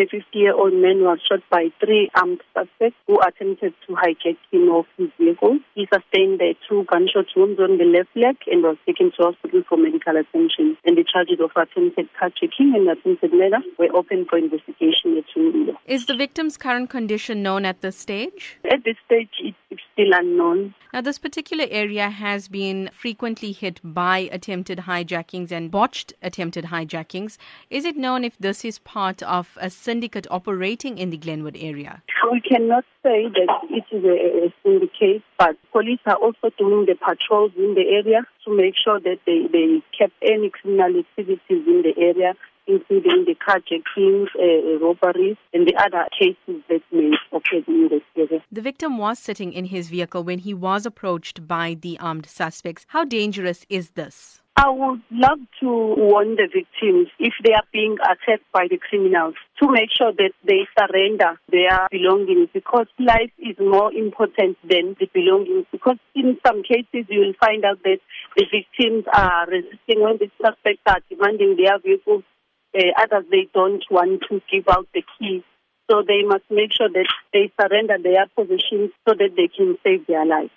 A 50-year-old man was shot by three armed suspects who attempted to hijack him off his vehicle. He sustained two gunshot wounds on the left leg and was taken to hospital for medical attention. And the charges of attempted carjacking and attempted murder were open for investigation at Is the victim's current condition known at this stage? At this stage, it's still unknown. Now, this particular area has been frequently hit by attempted hijackings and botched attempted hijackings. Is it known if this is part of a syndicate operating in the Glenwood area? We cannot say that it is a, syndicate, but police are also doing the patrols in the area to make sure that they, they kept any criminal activities in the area including the carjackings, uh, robberies, and the other cases that may occur in this area. The victim was sitting in his vehicle when he was approached by the armed suspects. How dangerous is this? I would love to warn the victims if they are being attacked by the criminals to make sure that they surrender their belongings because life is more important than the belongings. Because in some cases you will find out that the victims are resisting when the suspects are demanding their vehicles uh, others they don't want to give out the keys. So they must make sure that they surrender their possessions so that they can save their lives.